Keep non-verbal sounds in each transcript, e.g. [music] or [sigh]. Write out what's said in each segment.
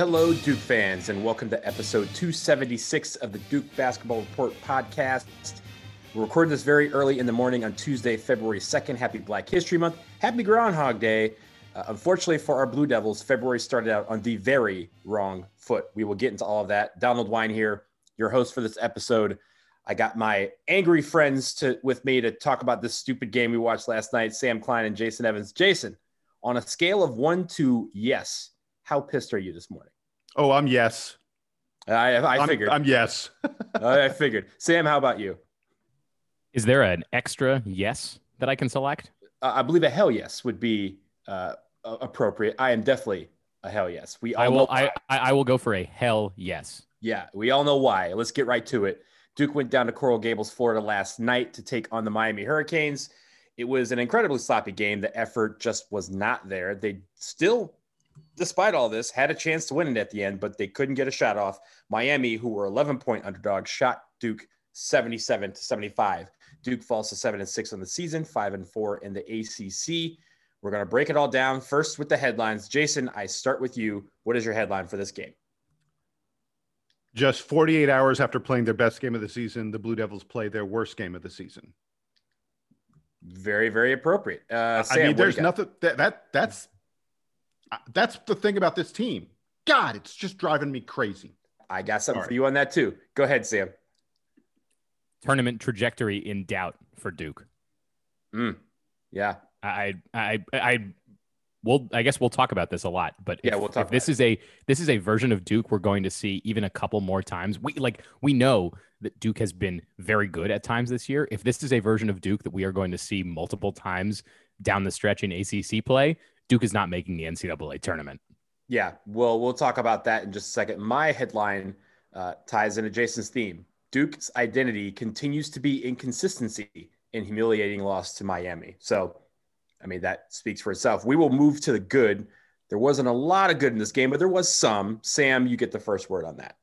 Hello, Duke fans, and welcome to episode 276 of the Duke Basketball Report podcast. We're recording this very early in the morning on Tuesday, February 2nd. Happy Black History Month. Happy Groundhog Day. Uh, unfortunately for our Blue Devils, February started out on the very wrong foot. We will get into all of that. Donald Wine here, your host for this episode. I got my angry friends to with me to talk about this stupid game we watched last night, Sam Klein and Jason Evans. Jason, on a scale of one to yes, how pissed are you this morning? Oh, I'm yes. I, I figured. I'm, I'm yes. [laughs] I figured. Sam, how about you? Is there an extra yes that I can select? Uh, I believe a hell yes would be uh, appropriate. I am definitely a hell yes. We I will. I, I will go for a hell yes. Yeah, we all know why. Let's get right to it. Duke went down to Coral Gables, Florida last night to take on the Miami Hurricanes. It was an incredibly sloppy game. The effort just was not there. They still despite all this, had a chance to win it at the end, but they couldn't get a shot off. Miami, who were 11 point underdogs, shot Duke 77 to 75. Duke falls to seven and six on the season, five and four in the ACC. We're going to break it all down first with the headlines. Jason, I start with you. What is your headline for this game? Just 48 hours after playing their best game of the season, the Blue Devils play their worst game of the season. Very, very appropriate. Uh, Sam, I mean, there's nothing that, that that's that's the thing about this team. God, it's just driving me crazy. I got something for you on that too. Go ahead, Sam. Tournament trajectory in doubt for Duke. Mm. Yeah. I I I well, I guess we'll talk about this a lot, but yeah, if, we'll talk. this it. is a this is a version of Duke we're going to see even a couple more times. We like we know that Duke has been very good at times this year. If this is a version of Duke that we are going to see multiple times down the stretch in ACC play, Duke is not making the NCAA tournament. Yeah, well, we'll talk about that in just a second. My headline uh, ties into Jason's theme. Duke's identity continues to be inconsistency in humiliating loss to Miami. So, I mean, that speaks for itself. We will move to the good. There wasn't a lot of good in this game, but there was some. Sam, you get the first word on that.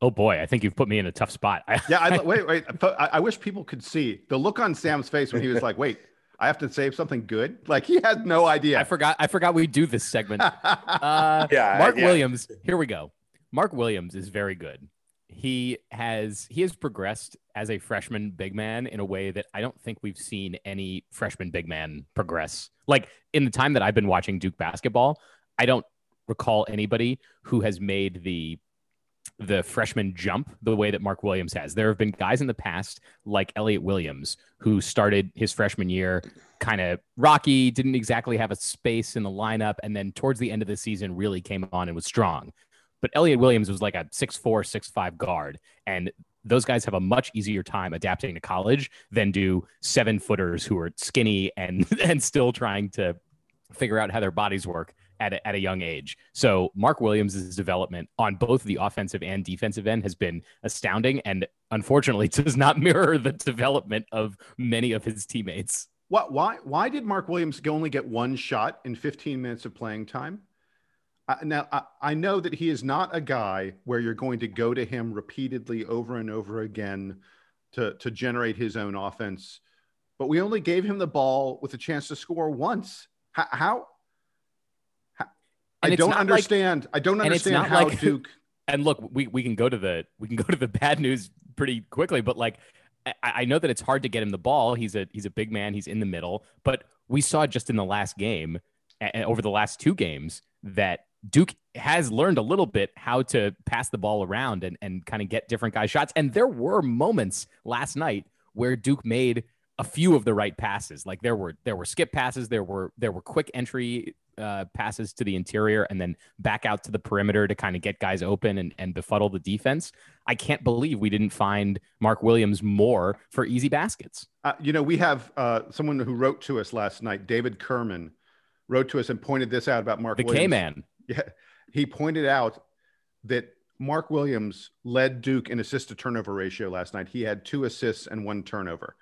Oh boy, I think you've put me in a tough spot. [laughs] yeah, I, wait, wait. I, I wish people could see the look on Sam's face when he was like, "Wait, I have to say something good. Like he had no idea. I forgot. I forgot we do this segment. [laughs] Uh, yeah, Mark yeah. Williams. Here we go. Mark Williams is very good. He has he has progressed as a freshman big man in a way that I don't think we've seen any freshman big man progress. Like in the time that I've been watching Duke basketball, I don't recall anybody who has made the the freshman jump the way that Mark Williams has. There have been guys in the past like Elliot Williams who started his freshman year kind of rocky, didn't exactly have a space in the lineup, and then towards the end of the season really came on and was strong. But Elliot Williams was like a six four, six five guard, and those guys have a much easier time adapting to college than do seven footers who are skinny and [laughs] and still trying to figure out how their bodies work at a, at a young age. So Mark Williams' development on both the offensive and defensive end has been astounding, and unfortunately [laughs] does not mirror the development of many of his teammates. What? Why? Why did Mark Williams only get one shot in 15 minutes of playing time? Uh, now I, I know that he is not a guy where you're going to go to him repeatedly over and over again to to generate his own offense, but we only gave him the ball with a chance to score once. How, how I don't understand. Like, I don't understand how like, [laughs] Duke. And look, we, we can go to the we can go to the bad news pretty quickly, but like I, I know that it's hard to get him the ball. He's a he's a big man. He's in the middle, but we saw just in the last game, and over the last two games, that Duke has learned a little bit how to pass the ball around and, and kind of get different guys shots. And there were moments last night where Duke made a few of the right passes. Like there were there were skip passes, there were there were quick entry uh, passes to the interior and then back out to the perimeter to kind of get guys open and, and befuddle the defense. I can't believe we didn't find Mark Williams more for easy baskets. Uh, you know, we have uh, someone who wrote to us last night, David Kerman, wrote to us and pointed this out about Mark the Williams. K-man. [laughs] Yeah, he pointed out that Mark Williams led Duke in assist to turnover ratio last night. He had two assists and one turnover.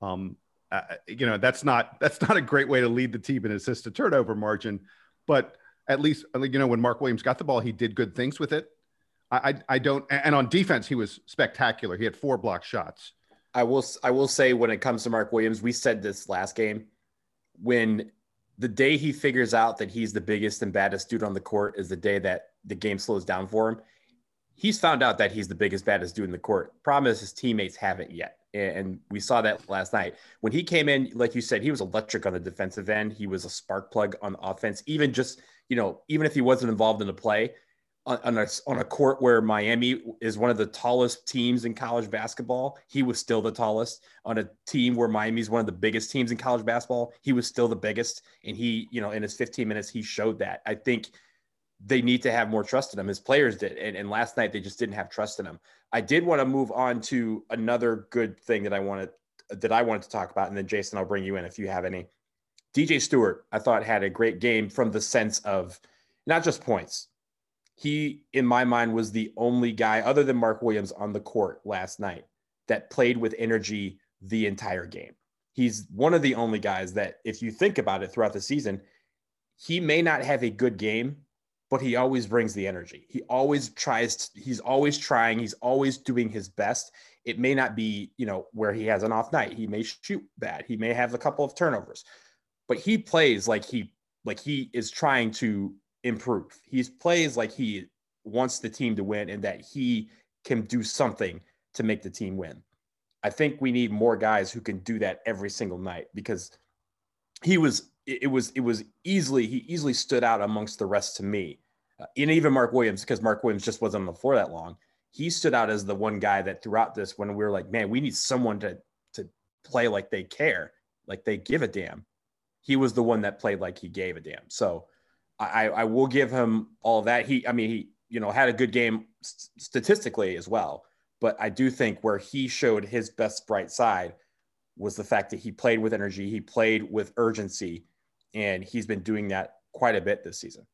Um, uh, you know that's not that's not a great way to lead the team in assist to turnover margin, but at least you know when Mark Williams got the ball, he did good things with it. I I, I don't and on defense he was spectacular. He had four block shots. I will I will say when it comes to Mark Williams, we said this last game when the day he figures out that he's the biggest and baddest dude on the court is the day that the game slows down for him. He's found out that he's the biggest, baddest dude in the court. Problem is, his teammates haven't yet. And we saw that last night. When he came in, like you said, he was electric on the defensive end. He was a spark plug on offense. Even just, you know, even if he wasn't involved in the play, on a, on a court where Miami is one of the tallest teams in college basketball, he was still the tallest. On a team where Miami is one of the biggest teams in college basketball, he was still the biggest. And he, you know, in his 15 minutes, he showed that. I think they need to have more trust in him. His players did. And, and last night, they just didn't have trust in him. I did want to move on to another good thing that I wanted that I wanted to talk about. And then Jason, I'll bring you in if you have any. DJ Stewart, I thought had a great game from the sense of not just points, he, in my mind, was the only guy other than Mark Williams on the court last night that played with energy the entire game. He's one of the only guys that, if you think about it throughout the season, he may not have a good game, but he always brings the energy. He always tries, he's always trying, he's always doing his best. It may not be, you know, where he has an off night. He may shoot bad, he may have a couple of turnovers, but he plays like he like he is trying to improve. He plays like he wants the team to win and that he can do something to make the team win. I think we need more guys who can do that every single night because he was it was it was easily he easily stood out amongst the rest to me. Uh, and even Mark Williams because Mark Williams just wasn't on the floor that long. He stood out as the one guy that throughout this when we were like, man, we need someone to to play like they care, like they give a damn. He was the one that played like he gave a damn. So I, I will give him all that. He, I mean, he, you know, had a good game statistically as well. But I do think where he showed his best bright side was the fact that he played with energy, he played with urgency, and he's been doing that quite a bit this season.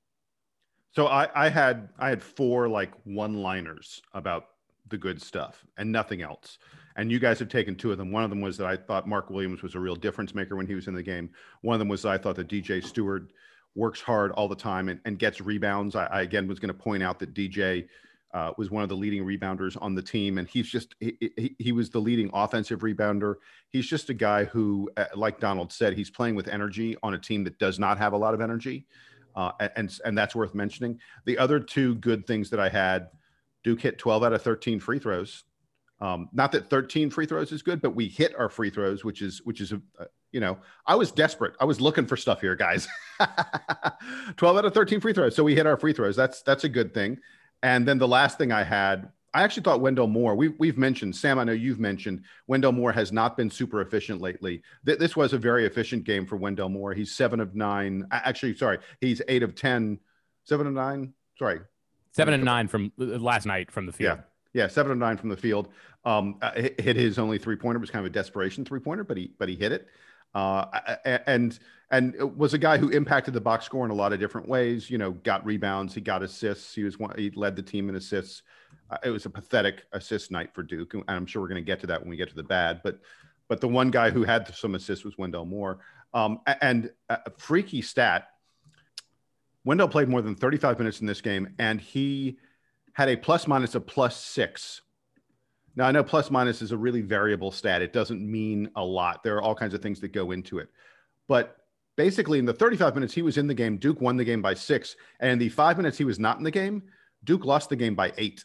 So I, I had I had four like one-liners about the good stuff and nothing else. And you guys have taken two of them. One of them was that I thought Mark Williams was a real difference maker when he was in the game. One of them was I thought that DJ Stewart works hard all the time and, and gets rebounds. I, I again was going to point out that DJ uh, was one of the leading rebounders on the team, and he's just he, he, he, was the leading offensive rebounder. He's just a guy who, uh, like Donald said, he's playing with energy on a team that does not have a lot of energy, uh, and and that's worth mentioning. The other two good things that I had, Duke hit 12 out of 13 free throws. Um, not that 13 free throws is good, but we hit our free throws, which is which is a, you know, I was desperate. I was looking for stuff here, guys. [laughs] 12 out of 13 free throws. So we hit our free throws. That's that's a good thing. And then the last thing I had, I actually thought Wendell Moore. We've we've mentioned Sam. I know you've mentioned Wendell Moore has not been super efficient lately. Th- this was a very efficient game for Wendell Moore. He's seven of nine. Actually, sorry, he's eight of ten. Seven of nine. Sorry, seven and nine from uh, last night from the field. Yeah. Yeah, seven of nine from the field. Um, uh, hit his only three pointer. Was kind of a desperation three pointer, but he but he hit it uh, and and was a guy who impacted the box score in a lot of different ways. You know, got rebounds, he got assists, he was one, he led the team in assists. Uh, it was a pathetic assist night for Duke, and I'm sure we're going to get to that when we get to the bad. But but the one guy who had some assists was Wendell Moore. Um, and a freaky stat: Wendell played more than 35 minutes in this game, and he had a plus minus of plus six now, I know plus minus is a really variable stat. It doesn't mean a lot. There are all kinds of things that go into it. But basically, in the 35 minutes he was in the game, Duke won the game by six. And in the five minutes he was not in the game, Duke lost the game by eight.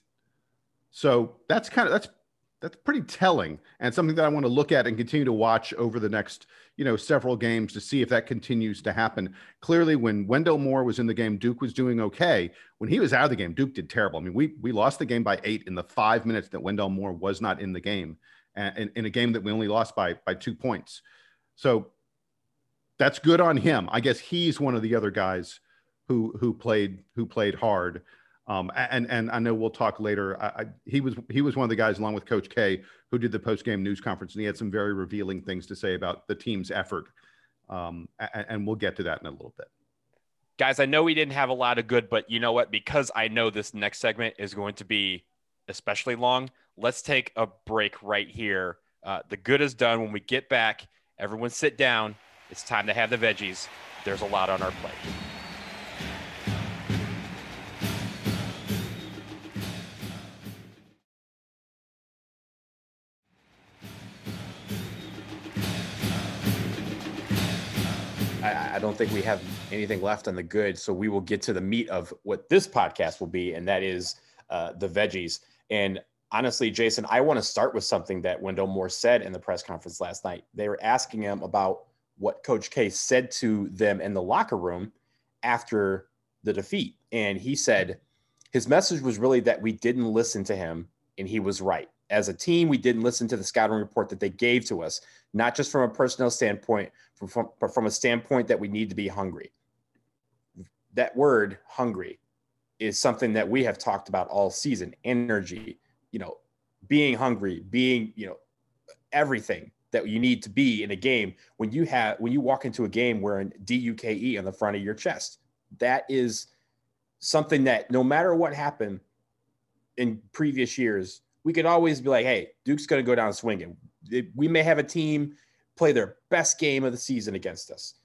So that's kind of that's that's pretty telling and something that I want to look at and continue to watch over the next, you know, several games to see if that continues to happen. Clearly, when Wendell Moore was in the game, Duke was doing okay. When he was out of the game, Duke did terrible. I mean, we we lost the game by eight in the five minutes that Wendell Moore was not in the game, and in, in a game that we only lost by by two points. So that's good on him. I guess he's one of the other guys who who played who played hard. Um, and and I know we'll talk later. I, I, he was he was one of the guys along with Coach K who did the post game news conference, and he had some very revealing things to say about the team's effort. Um, and, and we'll get to that in a little bit. Guys, I know we didn't have a lot of good, but you know what? Because I know this next segment is going to be especially long, let's take a break right here. Uh, the good is done. When we get back, everyone sit down. It's time to have the veggies. There's a lot on our plate. I, don't think we have anything left on the good. So we will get to the meat of what this podcast will be, and that is uh, the veggies. And honestly, Jason, I want to start with something that Wendell Moore said in the press conference last night. They were asking him about what Coach K said to them in the locker room after the defeat. And he said his message was really that we didn't listen to him, and he was right. As a team, we didn't listen to the scouting report that they gave to us, not just from a personnel standpoint, from, but from a standpoint that we need to be hungry. That word, hungry, is something that we have talked about all season energy, you know, being hungry, being, you know, everything that you need to be in a game when you have when you walk into a game wearing DUKE on the front of your chest. That is something that no matter what happened in previous years, we could always be like, hey, Duke's going to go down swinging. We may have a team play their best game of the season against us,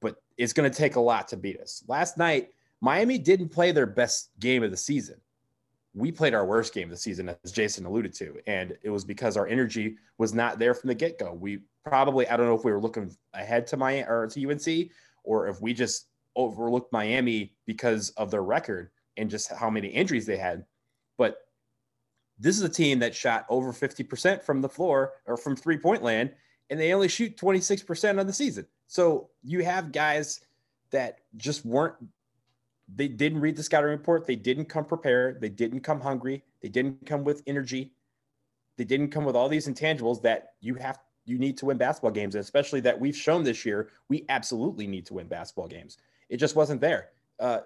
but it's going to take a lot to beat us. Last night, Miami didn't play their best game of the season. We played our worst game of the season, as Jason alluded to, and it was because our energy was not there from the get go. We probably, I don't know if we were looking ahead to Miami or to UNC, or if we just overlooked Miami because of their record and just how many injuries they had. But this is a team that shot over 50% from the floor or from three point land, and they only shoot 26% on the season. So you have guys that just weren't, they didn't read the scouting report. They didn't come prepared. They didn't come hungry. They didn't come with energy. They didn't come with all these intangibles that you have, you need to win basketball games. Especially that we've shown this year, we absolutely need to win basketball games. It just wasn't there. Uh,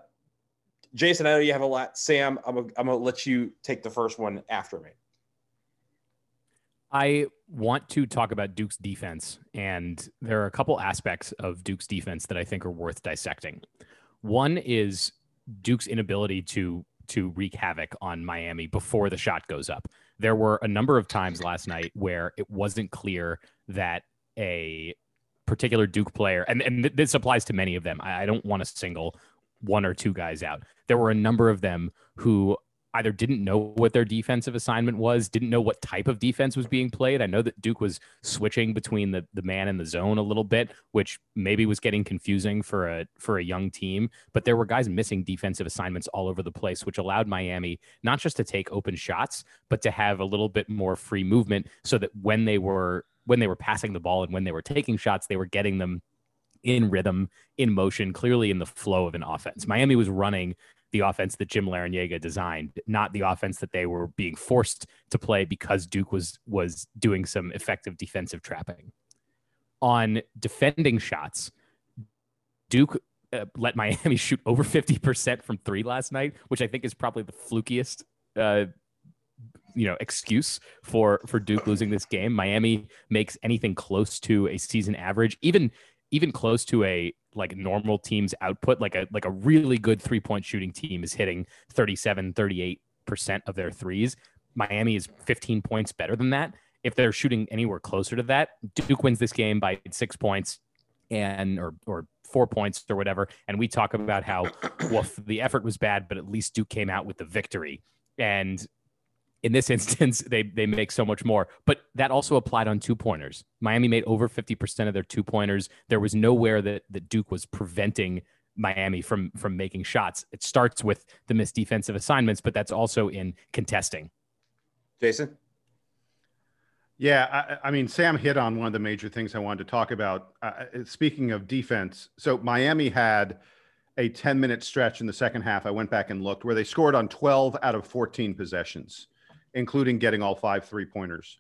Jason, I know you have a lot. Sam, I'm going to let you take the first one after me. I want to talk about Duke's defense, and there are a couple aspects of Duke's defense that I think are worth dissecting. One is Duke's inability to to wreak havoc on Miami before the shot goes up. There were a number of times last night where it wasn't clear that a particular Duke player, and, and this applies to many of them. I, I don't want to single one or two guys out. There were a number of them who either didn't know what their defensive assignment was, didn't know what type of defense was being played. I know that Duke was switching between the, the man and the zone a little bit, which maybe was getting confusing for a for a young team. But there were guys missing defensive assignments all over the place, which allowed Miami not just to take open shots, but to have a little bit more free movement so that when they were when they were passing the ball and when they were taking shots, they were getting them in rhythm, in motion, clearly in the flow of an offense. Miami was running the offense that Jim Larrañaga designed, not the offense that they were being forced to play because Duke was was doing some effective defensive trapping. On defending shots, Duke uh, let Miami [laughs] shoot over 50% from 3 last night, which I think is probably the flukiest uh, you know excuse for for Duke losing this game. Miami makes anything close to a season average, even even close to a like normal team's output, like a like a really good three point shooting team is hitting 37, 38 percent of their threes. Miami is 15 points better than that. If they're shooting anywhere closer to that, Duke wins this game by six points and or or four points or whatever. And we talk about how well the effort was bad, but at least Duke came out with the victory. And in this [laughs] instance, they they make so much more. But that also applied on two pointers. Miami made over 50% of their two pointers. There was nowhere that, that Duke was preventing Miami from from making shots. It starts with the missed defensive assignments, but that's also in contesting. Jason? Yeah, I, I mean, Sam hit on one of the major things I wanted to talk about. Uh, speaking of defense, so Miami had a 10 minute stretch in the second half. I went back and looked where they scored on 12 out of 14 possessions including getting all five three pointers.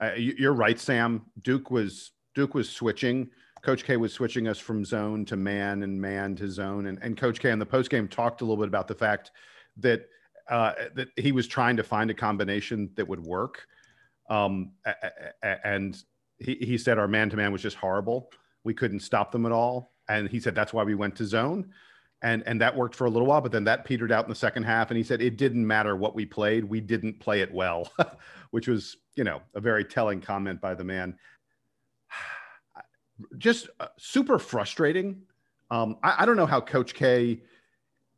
Uh, you're right, Sam. Duke was Duke was switching. Coach K was switching us from zone to man and man to zone, and, and Coach K in the post game talked a little bit about the fact that uh, that he was trying to find a combination that would work. Um, and he, he said our man to man was just horrible. We couldn't stop them at all. And he said that's why we went to zone and and that worked for a little while but then that petered out in the second half and he said it didn't matter what we played. We didn't play it well [laughs] which was you know a very telling comment by the man. [sighs] Just uh, super frustrating. Um, I, I, don't know how coach k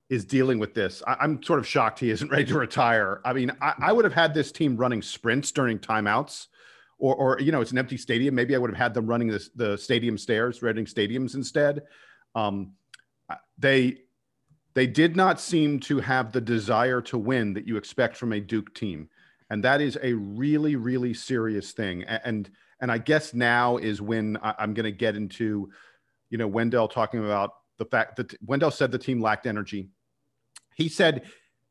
is dealing with this. I, am sort of shocked he isn't [laughs] ready to retire. I mean I, I would have had this team running sprints during timeouts or, or you know, it's an empty stadium. Maybe I would have had them running this, the stadium stairs, running stadiums instead. Um, they they did not seem to have the desire to win that you expect from a Duke team, and that is a really really serious thing. And and I guess now is when I'm going to get into, you know, Wendell talking about the fact that Wendell said the team lacked energy. He said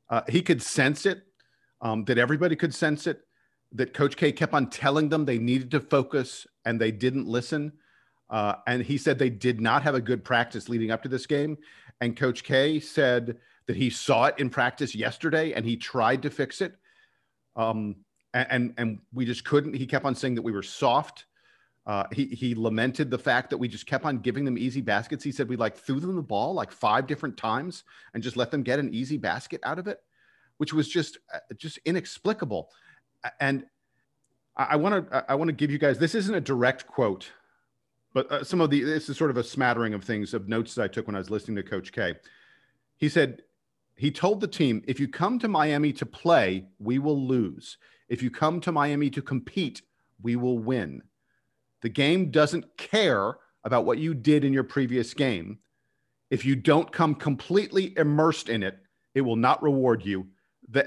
uh, he could sense it, um, that everybody could sense it that Coach K kept on telling them they needed to focus and they didn't listen. Uh, and he said they did not have a good practice leading up to this game. And Coach K said that he saw it in practice yesterday and he tried to fix it. Um, and, and, and we just couldn't. He kept on saying that we were soft. Uh, he he lamented the fact that we just kept on giving them easy baskets. He said we like threw them the ball like five different times and just let them get an easy basket out of it, which was just uh, just inexplicable and I want to I want to give you guys this isn't a direct quote, but uh, some of the this is sort of a smattering of things of notes that I took when I was listening to Coach K. He said he told the team, if you come to Miami to play, we will lose. If you come to Miami to compete, we will win. The game doesn't care about what you did in your previous game. If you don't come completely immersed in it, it will not reward you,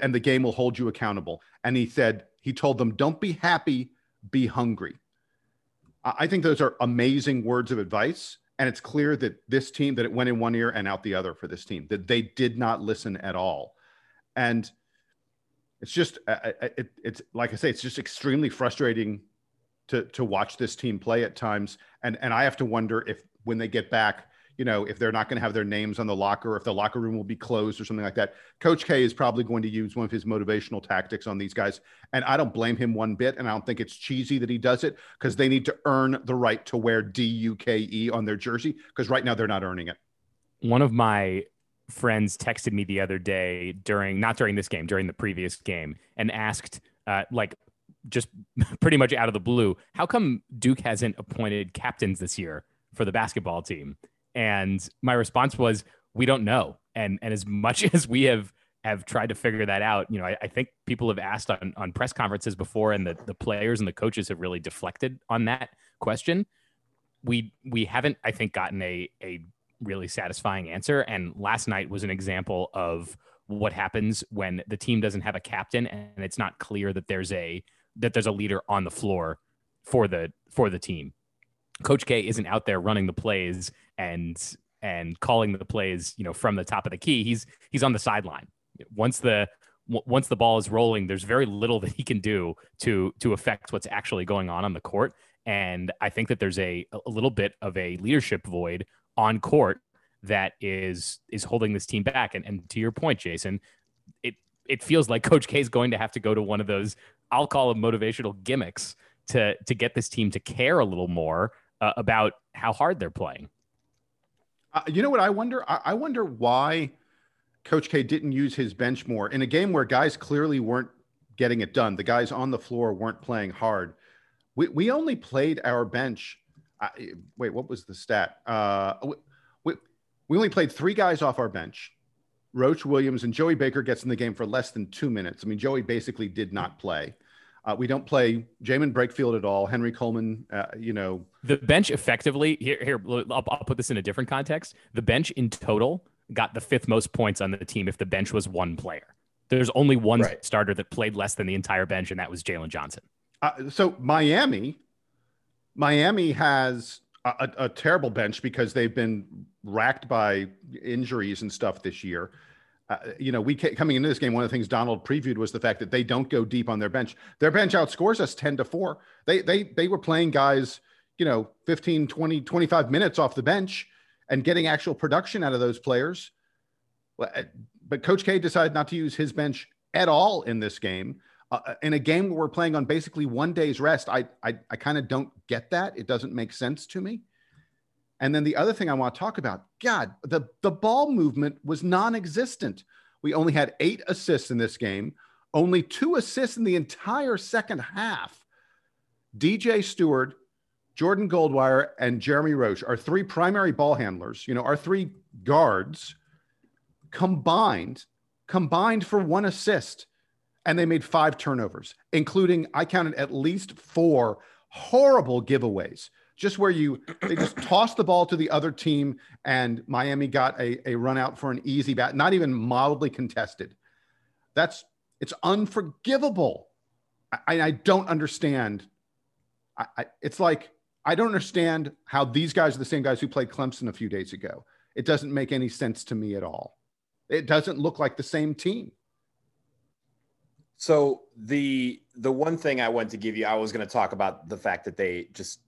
and the game will hold you accountable. And he said, he told them, don't be happy, be hungry. I think those are amazing words of advice. And it's clear that this team, that it went in one ear and out the other for this team, that they did not listen at all. And it's just, uh, uh, uh, it, it's like I say, it's just extremely frustrating to, to watch this team play at times. And, and I have to wonder if when they get back, you know, if they're not going to have their names on the locker, if the locker room will be closed or something like that. Coach K is probably going to use one of his motivational tactics on these guys. And I don't blame him one bit. And I don't think it's cheesy that he does it because they need to earn the right to wear D U K E on their jersey because right now they're not earning it. One of my friends texted me the other day during, not during this game, during the previous game, and asked, uh, like, just [laughs] pretty much out of the blue, how come Duke hasn't appointed captains this year for the basketball team? And my response was, we don't know. And and as much [laughs] as we have have tried to figure that out, you know, I, I think people have asked on, on press conferences before, and the, the players and the coaches have really deflected on that question. We we haven't, I think, gotten a a really satisfying answer. And last night was an example of what happens when the team doesn't have a captain and it's not clear that there's a that there's a leader on the floor for the for the team. Coach K isn't out there running the plays and and calling the plays, you know, from the top of the key. He's he's on the sideline. Once the once the ball is rolling, there's very little [laughs] that he can do to to affect what's actually going on on the court. And I think that there's a a little bit of a leadership void on court that is is holding this team back. And and to your point, Jason, it it feels like Coach K is going to have to go to one of those I'll call them motivational gimmicks to to get this team to care a little more uh, about how hard they're playing. Uh, you know what I wonder? I, I wonder why Coach K didn't use his bench more in a game where guys clearly weren't getting it done. The guys on the floor weren't playing hard. We, we only played our bench. Uh, wait, what was the stat? Uh, we, we only played three guys off our bench. Roach Williams and Joey Baker gets in the game for less than two minutes. I mean, Joey basically did not play. Uh, we don't play Jaemyn Brakefield at all. Henry Coleman, uh, you know. The bench effectively, here, here I'll, I'll put this in a different context. The bench in total got the fifth most points on the team if the bench was one player. There's only one right. starter that played less than the entire bench, and that was Jalen Johnson. Uh, so Miami, Miami has a, a, terrible bench because they've been racked by injuries and stuff this year uh, you know, we coming into this game, one of the things Donald previewed was the fact that they don't go deep on their bench. Their bench outscores us 10 to 4. They they they were playing guys, you know, 15, 20, 25 minutes off the bench and getting actual production out of those players. Uh, but Coach K decided not to use his bench at all in this game. Uh, uh, in a game where we're playing on basically one day's rest, I I, I kind of don't get that. It doesn't make sense to me. And then the other thing I want to talk about, God, the, the ball movement was non existent. We only had eight assists in this game, only two assists in the entire second half. DJ Stewart, Jordan Goldwire, and Jeremy Roach, our three primary ball handlers, you know, our three guards combined, combined for one assist. and they made five turnovers, including I counted at least four horrible giveaways. Just where you they just [clears throat] tossed the ball to the other team and Miami got a, a run out for an easy bat, not even mildly contested. That's it's unforgivable. I, I don't understand. I, I, it's like I don't understand how these guys are the same guys who played Clemson a few days ago. It doesn't make any sense to me at all. It doesn't look like the same team. So the the one thing I want to give you, I was going to talk about the fact that they just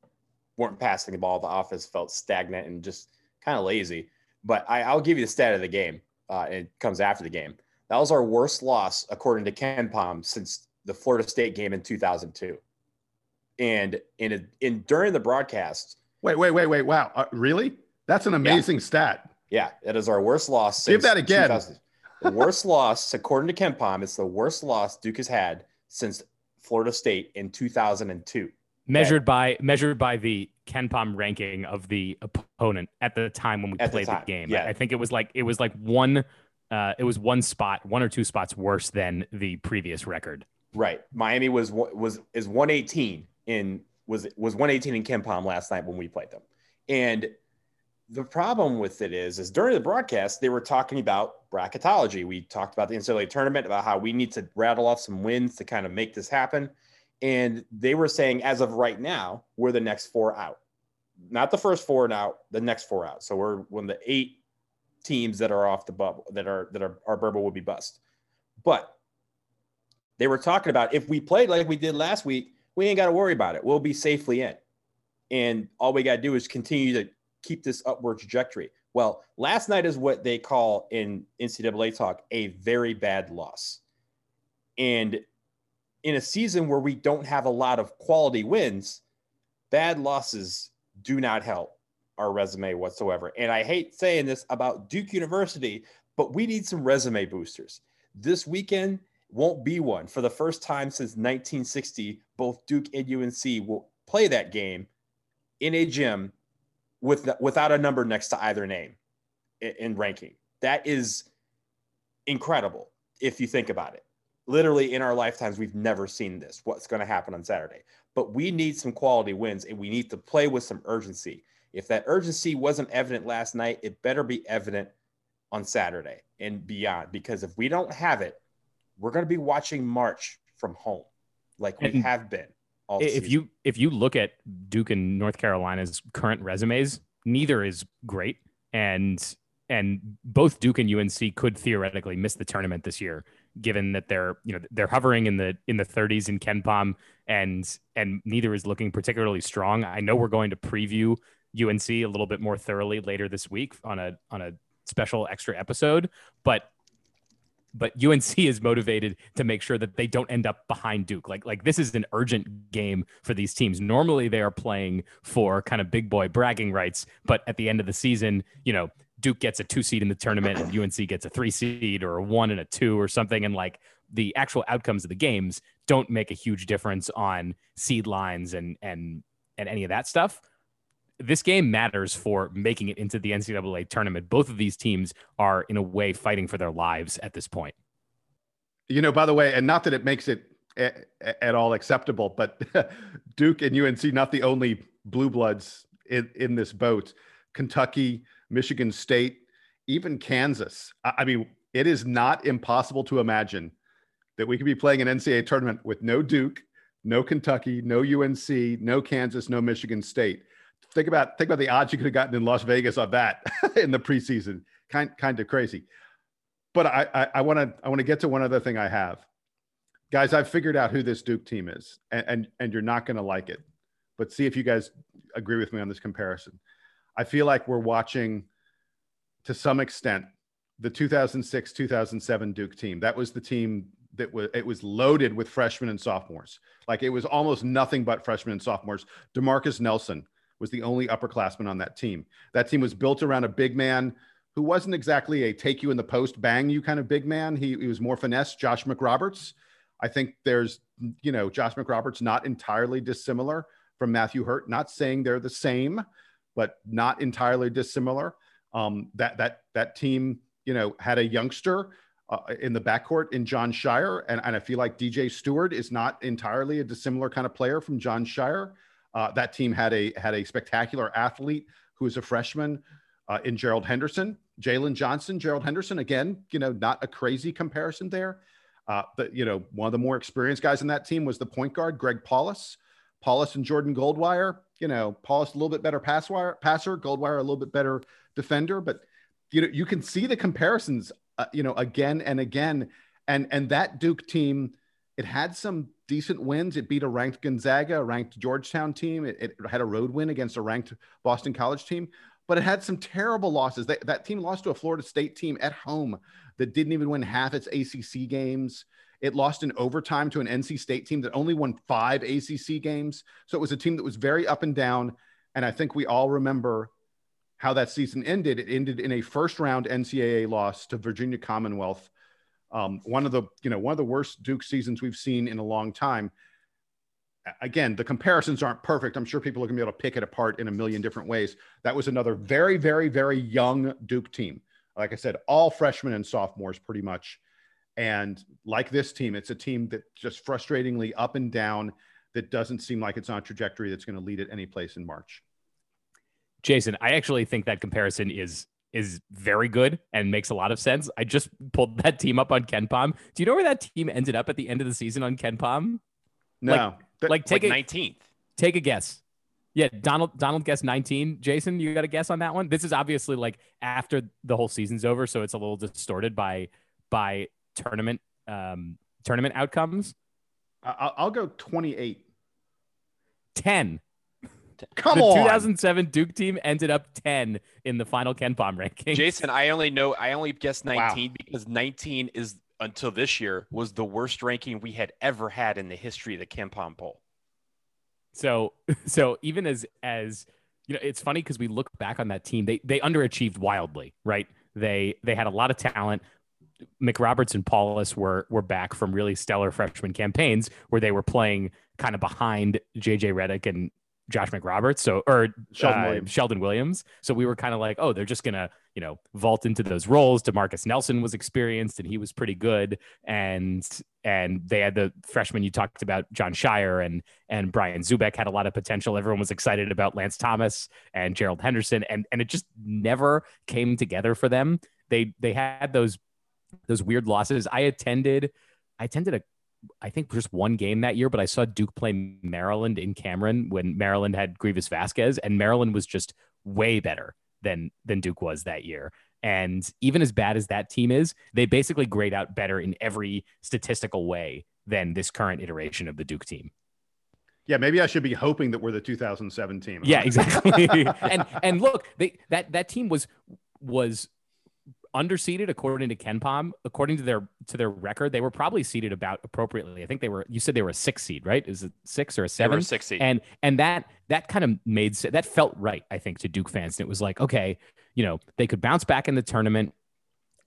weren't passing the ball. The offense felt stagnant and just kind of lazy. But I, will give you the stat of the game. Uh, it comes after the game. That was our worst loss, according to KenPom, since the Florida State game in 2002. And in a, in during the broadcast. Wait, wait, wait, wait! Wow, uh, really? That's an amazing yeah. stat. Yeah, it is our worst loss. Give that again. the worst loss, according to KenPom, it's the worst loss Duke has had since Florida State in 2002. Measured by measured by the KenPom ranking of the opponent at the time when we at played the, the, game. Yeah. I think it was like it was like one uh, it was one spot, one or two spots worse than the previous record. Right. Miami was was is 118 in was was 118 in KenPom last night when we played them. And the problem with it is, is during the broadcast, they were talking about bracketology. We talked about the NCAA tournament, about how we need to rattle off some wins to kind of make this happen. And they were saying, as of right now, we're the next four out. Not the first four now, the next four out. So we're one of the eight teams that are off the bubble, that are that are our bubble will be bust. But they were talking about if we played like we did last week, we ain't got to worry about it. We'll be safely in. And all we got to do is continue to keep this upward trajectory. Well, last night is what they call in NCAA talk a very bad loss. And in a season where we don't have a lot of quality wins, bad losses do not help our resume whatsoever. And I hate saying this about Duke University, but we need some resume boosters. This weekend won't be one. For the first time since 1960, both Duke and UNC will play that game in a gym with without a number next to either name in, in ranking. That is incredible if you think about it. Literally in our lifetimes, we've never seen this. What's going to happen on Saturday? But we need some quality wins, and we need to play with some urgency. If that urgency wasn't evident last night, it better be evident on Saturday and beyond. Because if we don't have it, we're going to be watching March from home, like we and, have been if season. you if you look at Duke and North Carolina's current resumes, neither is great, and and both Duke and UNC could theoretically miss the tournament this year, given that they're you know they're hovering in the in the 30s in KenPom, and and neither is looking particularly strong. I know we're going to preview UNC a little bit more thoroughly later this week on a on a special extra episode, but but UNC [laughs] is motivated to make sure that they don't end up behind Duke. Like like this is an urgent game for these teams. Normally they are playing for kind of big boy bragging rights, but at the end of the season, you know, Duke gets a 2 seed in the tournament and [clears throat] UNC gets a 3 seed or a 1 and a 2 or something and like the actual outcomes of the games don't make a huge difference on seed lines and and and any of that stuff this game matters for making it into the NCAA tournament. Both of these teams are, in a way, fighting for their lives at this point. You know, by the way, and not that it makes it a, a, at all acceptable, but [laughs] Duke and UNC not the only blue bloods in, in this boat. Kentucky, Michigan State, even Kansas. I, I mean, it is not impossible to imagine that we could be playing an NCAA tournament with no Duke, no Kentucky, no UNC, no Kansas, no Michigan State think about think about the odds you could have gotten in Las Vegas on that [laughs] in the preseason. Kind kind of crazy. But I I want to I want to get to one other thing I have, guys. I've figured out who this Duke team is, and and, and you're not going to like it, but see if you guys agree with me on this comparison. I feel like we're watching, to some extent, the 2006 2007 Duke team. That was the team that was it was loaded with freshmen and sophomores. Like it was almost nothing but freshmen and sophomores. Demarcus Nelson was the only upperclassman on that team. That team was built around a big man who wasn't exactly a take you in the post, bang you kind of big man. He, he was more finesse. Josh McRoberts. I think there's, you know, Josh McRoberts not entirely dissimilar from Matthew Hurt. Not saying they're the same, but not entirely dissimilar. Um, that that that team, you know, had a youngster uh, in the backcourt in Jon Scheyer, And, and I feel like DJ Stewart is not entirely a dissimilar kind of player from Jon Scheyer. Uh, that team had a had a spectacular athlete who is a freshman uh, in Gerald Henderson, Jalen Johnson, Gerald Henderson. Again, you know, not a crazy comparison there. Uh, but you know, one of the more experienced guys in that team was the point guard Greg Paulus. Paulus and Jordan Goldwire. You know, Paulus a little bit better pass wire, passer, Goldwire a little bit better defender. But you know, you can see the comparisons uh, you know, again and again. And and that Duke team, it had some decent wins. It beat a ranked Gonzaga, a ranked Georgetown team. It, it had a road win against a ranked Boston College team, but it had some terrible losses. That team lost to a Florida State team at home that didn't even win half its ACC games. It lost in overtime to an NC State team that only won five ACC games. So it was a team that was very up and down. And I think we all remember how that season ended. It ended in a first round NCAA loss to Virginia Commonwealth. Um, one of the you know one of the worst Duke seasons we've seen in a long time. Again, the comparisons aren't perfect. I'm sure people are going to be able to pick it apart in a million different ways. That was another very, very, very young Duke team. Like I said, all freshmen and sophomores pretty much. And like this team, it's a team that just frustratingly up and down that doesn't seem like it's on a trajectory that's going to lead it any place in March. Jason, I actually think that comparison is is very good and makes a lot of sense. I just pulled that team up on KenPom. Do you know where that team ended up at the end of the season on KenPom? No, like, like take like 19th. Take a guess. Yeah, Donald Donald guessed 19. Jason, you got a guess on that one? This is obviously like after the whole season's over, so it's a little distorted by by tournament um tournament outcomes. I'll, I'll go 28. 10. Come the on. 2007 Duke team ended up 10 in the final KenPom ranking. Jason, I only know I only guessed 19 wow. because 19 is until this year was the worst ranking we had ever had in the history of the KenPom poll. So [laughs] so even as as you know, it's funny because we look back on that team, they they underachieved wildly, right? They they had a lot of talent. McRoberts and Paulus were were back from really stellar freshman campaigns where they were playing kind of behind JJ Redick and Josh McRoberts, so or Shelden, uh, Williams. Shelden Williams. So we were kind of like, oh, they're just gonna, you know, vault into those roles. Demarcus Nelson was experienced and he was pretty good, and and they had the freshman you talked about, Jon Scheyer and and Brian Zoubek had a lot of potential. Everyone was excited about Lance Thomas and Gerald Henderson, and and it just never came together for them. They they had those those weird losses. I attended I attended a I think just one game that year, but I saw Duke play Maryland in Cameron when Maryland had Greivis Vasquez, and Maryland was just way better than than Duke was that year. And even as bad as that team is, they basically grade out better in every statistical way than this current iteration of the Duke team. Yeah, maybe I should be hoping that we're the 2007 team. Yeah, exactly. [laughs] and and look, they that that team was was underseeded according to KenPom. According to their to their record, they were probably seeded about appropriately. I think they were. You said they were a six seed, right? Is it six or a seven? They were six seed. And and that that kind of made that felt right. I think to Duke fans, and it was like, okay, you know, they could bounce back in the tournament.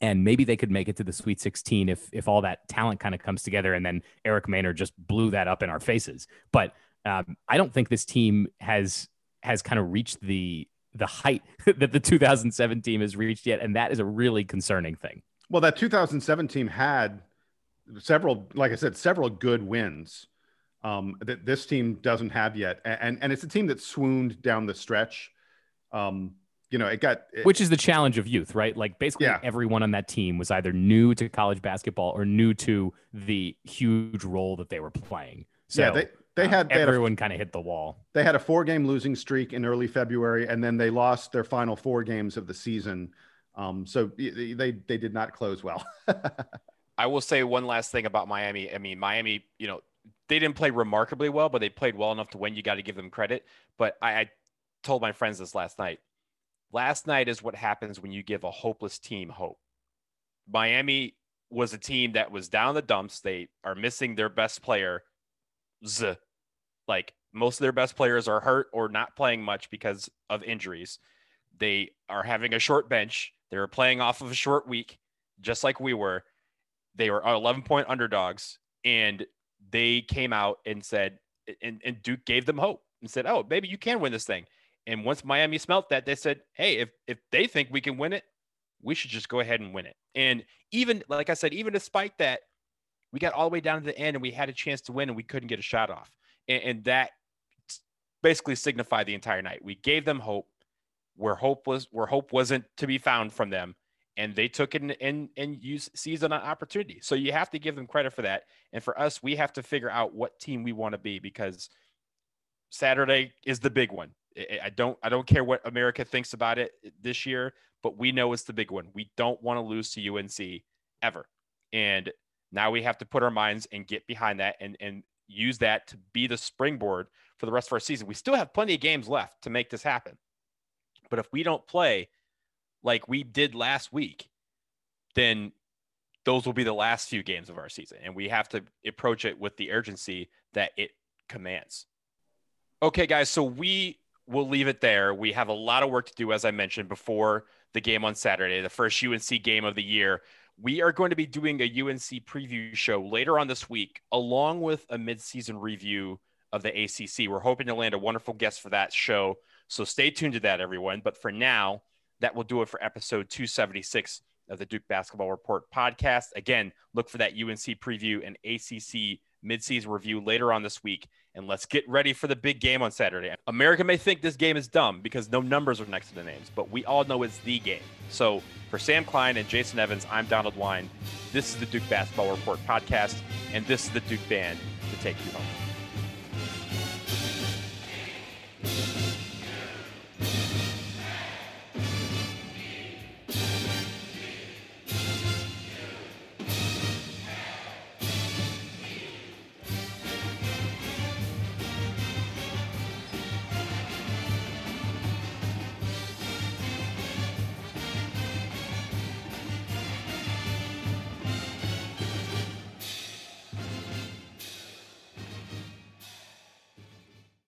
And maybe they could make it to the Sweet 16 if if all that talent kind of comes together. And then Eric Maynor just blew that up in our faces. But um, I don't think this team has has kind of reached the the height [laughs] that the 2007 team has reached yet, and that is a really concerning thing. Well, that 2007 team had several, like I said, several good wins um, that this team doesn't have yet, and and it's a team that swooned down the stretch. Um, you know, it got it, which is the challenge of youth, right? Like basically yeah. everyone on that team was either new to college basketball or new to the huge role that they were playing. So yeah, they, they had they everyone kind of hit the wall. They had a four game losing streak in early February, and then they lost their final four games of the season. Um, so they they did not close well. [laughs] I will say one last thing about Miami. I mean, Miami, you know, they didn't play remarkably well, but they played well enough to win. You got to give them credit. But I, I told my friends this last night. Last night is what happens when you give a hopeless team hope. Miami was a team that was down the dumps. They are missing their best player Z. Like most of their best players are hurt or not playing much because of injuries. They are having a short bench. They were playing off of a short week, just like we were. They were 11 point underdogs, and they came out and said, and, and Duke gave them hope and said, "Oh, maybe you can win this thing." And once Miami smelt that, they said, "Hey, if if they think we can win it, we should just go ahead and win it. And even like I said, even despite that, we got all the way down to the end and we had a chance to win and we couldn't get a shot off. And, and that basically signified the entire night. We gave them hope where hope was where hope wasn't to be found from them and they took it and and, and used seized on an opportunity. So you have to give them credit for that. And for us, we have to figure out what team we want to be because Saturday is the big one. I don't I don't care what America thinks about it this year, but we know it's the big one. We don't want to lose to UNC ever. And now we have to put our minds and get behind that and and use that to be the springboard for the rest of our season. We still have plenty of games left to make this happen. But if we don't play like we did last week, then those will be the last few games of our season. And we have to approach it with the urgency that it commands. Okay, guys. So we will leave it there. We have a lot of work to do, as I mentioned, before the game on Saturday, the first UNC game of the year. We are going to be doing a UNC preview show later on this week, along with a midseason review of the ACC. We're hoping to land a wonderful guest for that show. So stay tuned to that, everyone. But for now, that will do it for episode 276 of the Duke Basketball Report podcast. Again, look for that UNC preview and ACC midseason review later on this week. And let's get ready for the big game on Saturday. America may think this game is dumb because no numbers are next to the names, but we all know it's the game. So for Sam Klein and Jason Evans, I'm Donald Wine. This is the Duke Basketball Report podcast, and this is the Duke Band to take you home.